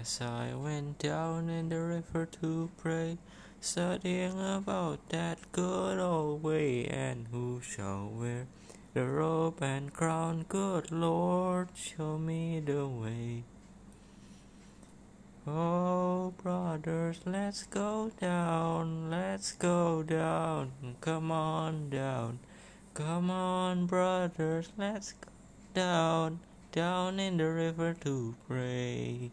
As I went down in the river to pray, studying about that good old way, and who shall wear the robe and crown? Good Lord, show me the way. Oh, brothers, let's go down, let's go down, come on down, come on, brothers, let's go down, down in the river to pray.